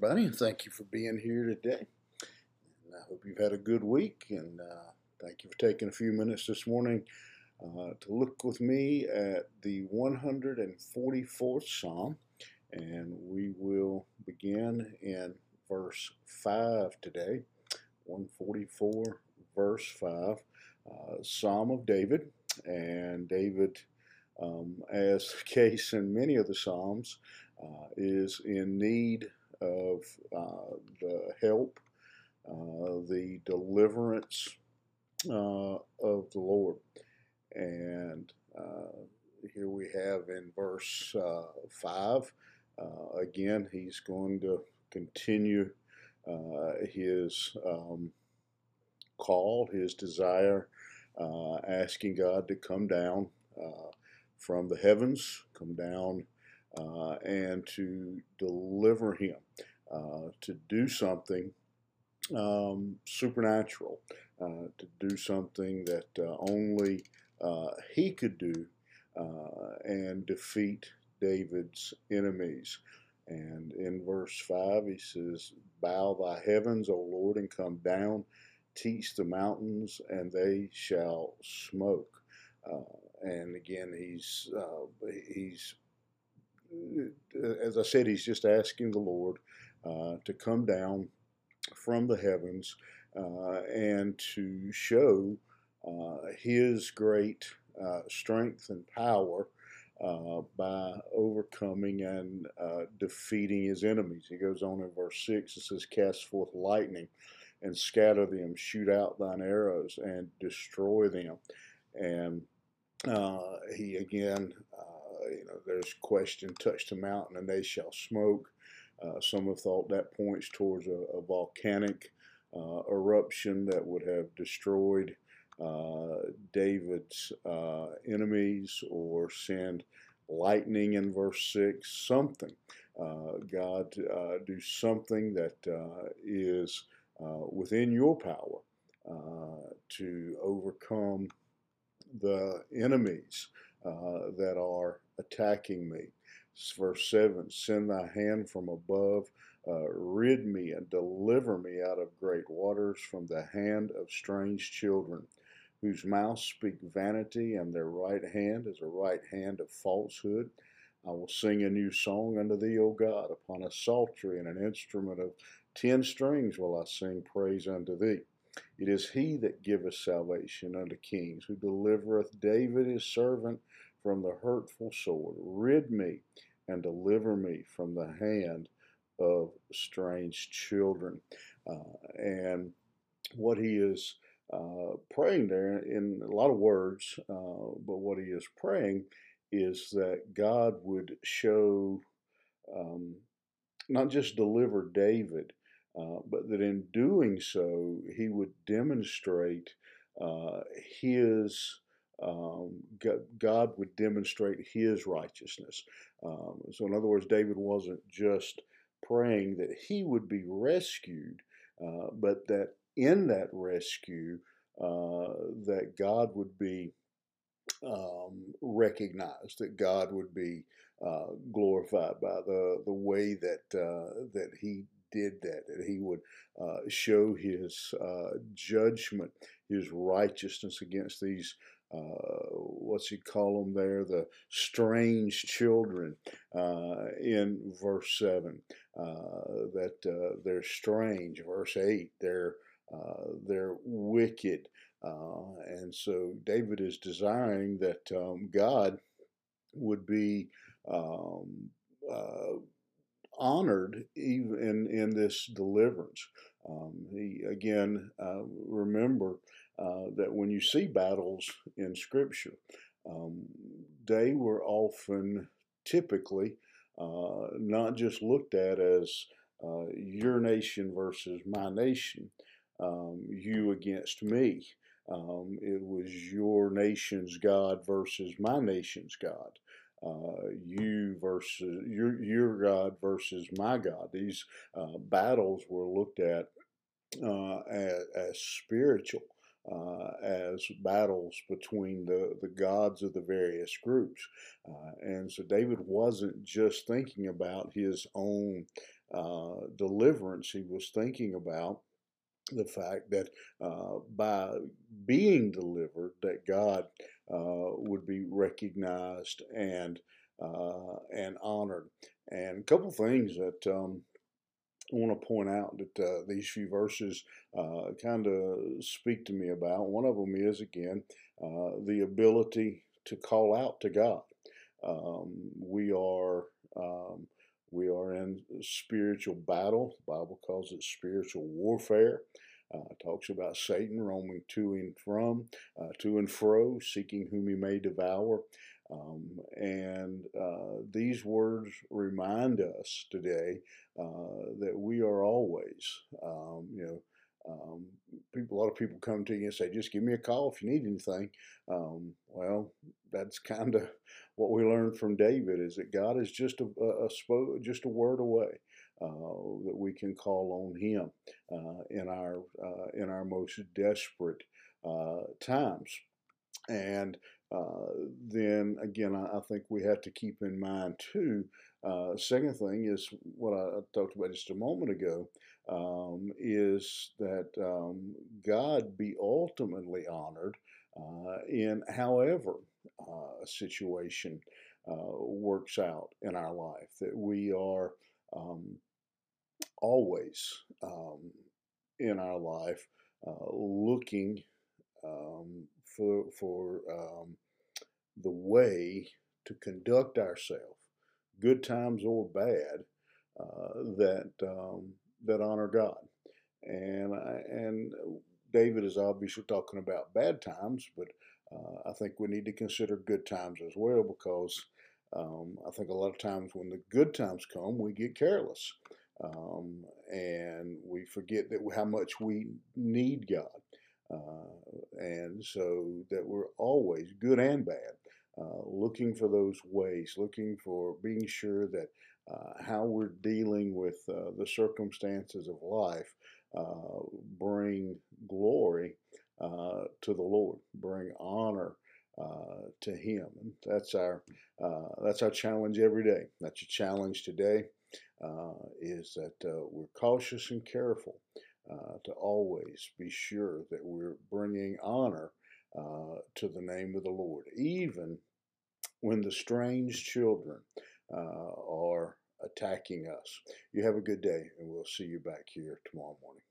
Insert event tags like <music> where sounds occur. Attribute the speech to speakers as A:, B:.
A: everybody, and thank you for being here today. And I hope you've had a good week, and uh, thank you for taking a few minutes this morning uh, to look with me at the 144th Psalm. And we will begin in verse 5 today. 144, verse 5, uh, Psalm of David. And David, um, as the <laughs> case in many of the Psalms, uh, is in need of uh, the help, uh, the deliverance uh, of the Lord. And here we have in verse 5, again, he's going to continue his um, call, his desire, asking God to come down from the heavens, come down uh, and to deliver him, uh, to do something um, supernatural, uh, to do something that uh, only uh, he could do uh, and defeat David's enemies. And in verse 5, he says, Bow thy heavens, O Lord, and come down. Teach the mountains, and they shall smoke. and again, he's he's as I said, he's just asking the Lord uh, to come down from the heavens uh, and to show uh, his great uh, strength and power uh, by overcoming and uh, defeating his enemies. He goes on in verse 6, it says, Cast forth lightning and scatter them, shoot out thine arrows and destroy them. And he again you know, there's question, touch the mountain and they shall smoke. Uh, some have thought that points towards a, a volcanic uh, eruption that would have destroyed uh, David's uh, enemies or send lightning in verse 6, something. Uh, God, uh, do something that is within your power to overcome the enemies uh, that are attacking me. Verse 7 Send thy hand from above, uh, rid me and deliver me out of great waters from the hand of strange children, whose mouths speak vanity, and their right hand is a right hand of falsehood. I will sing a new song unto thee, O God, upon a psaltery and an instrument of ten strings will I sing praise unto thee. It is he that giveth salvation unto kings, who delivereth David his servant from the hurtful sword. Rid me and deliver me from the hand of strange children. Uh, and what he is uh, praying there in a lot of words, uh, but what he is praying is that God would show, um, not just deliver David, uh, but that in doing so, he would demonstrate uh, his um, God would demonstrate his righteousness. Um, so, in other words, David wasn't just praying that he would be rescued, uh, but that in that rescue, uh, that God would be um, recognized, that God would be uh, glorified by the the way that uh, that he did that, that he would uh, show his uh, judgment, his righteousness against these uh, what's he call them there? The strange children uh, in verse 7. Uh, that uh, they're strange. Verse 8, they're, uh, they're wicked. Uh, and so David is desiring that um, God would be um, honored even in, in this deliverance. Um, he again remember uh, that when you see battles in Scripture, um, they were often typically uh, not just looked at as uh, your nation versus my nation, um, you against me. Um, it was your nation's God versus my nation's God. Uh, you versus your your God versus my God. These uh, battles were looked at uh, as, as, spiritual, uh, as battles between the, the gods of the various groups. Uh, and so David wasn't just thinking about his own uh, deliverance, he was thinking about the fact that uh, by being delivered, that God uh, would be recognized and uh, and honored. And a couple things that um, I want to point out that uh, these few verses uh, kind of speak to me about. One of them is again uh, the ability to call out to God. Um, we are um, we are in spiritual battle. The Bible calls it spiritual warfare. Uh, talks about Satan roaming to and from, uh, to and fro, seeking whom he may devour. Um, and uh, these words remind us today uh, that we are always, um, you know, um, people, a lot of people come to you and say, "Just give me a call if you need anything." Um, well, that's kind of what we learned from David: is that God is just a, a, a just a word away. Uh, that we can call on Him uh, in our uh, in our most desperate uh, times, and uh, then again, I, I, think we have to keep in mind too. Uh, second thing is what I talked about just a moment ago um, is that um, God be ultimately honored in however uh, a situation uh, works out in our life, that we are um, always um, in our life uh, looking um, for, for um, the way to conduct ourselves, good times or bad, uh, that um, that honor God. And and David is obviously talking about bad times, but uh, I think we need to consider good times as well because um, I think a lot of times when the good times come, we get careless um, and we forget that how much we need God. Uh, and so that we're always good and bad, uh, looking for those ways, looking for being sure that uh, how we're dealing with uh, the circumstances of life uh, bring glory uh, to the Lord, bring honor to Him. And that's our that's our challenge every day. That's a challenge today. is that we're cautious and careful uh, to always be sure that we're bringing honor uh, to the name of the Lord, even when the strange children uh, are attacking us. You have a good day, and we'll see you back here tomorrow morning.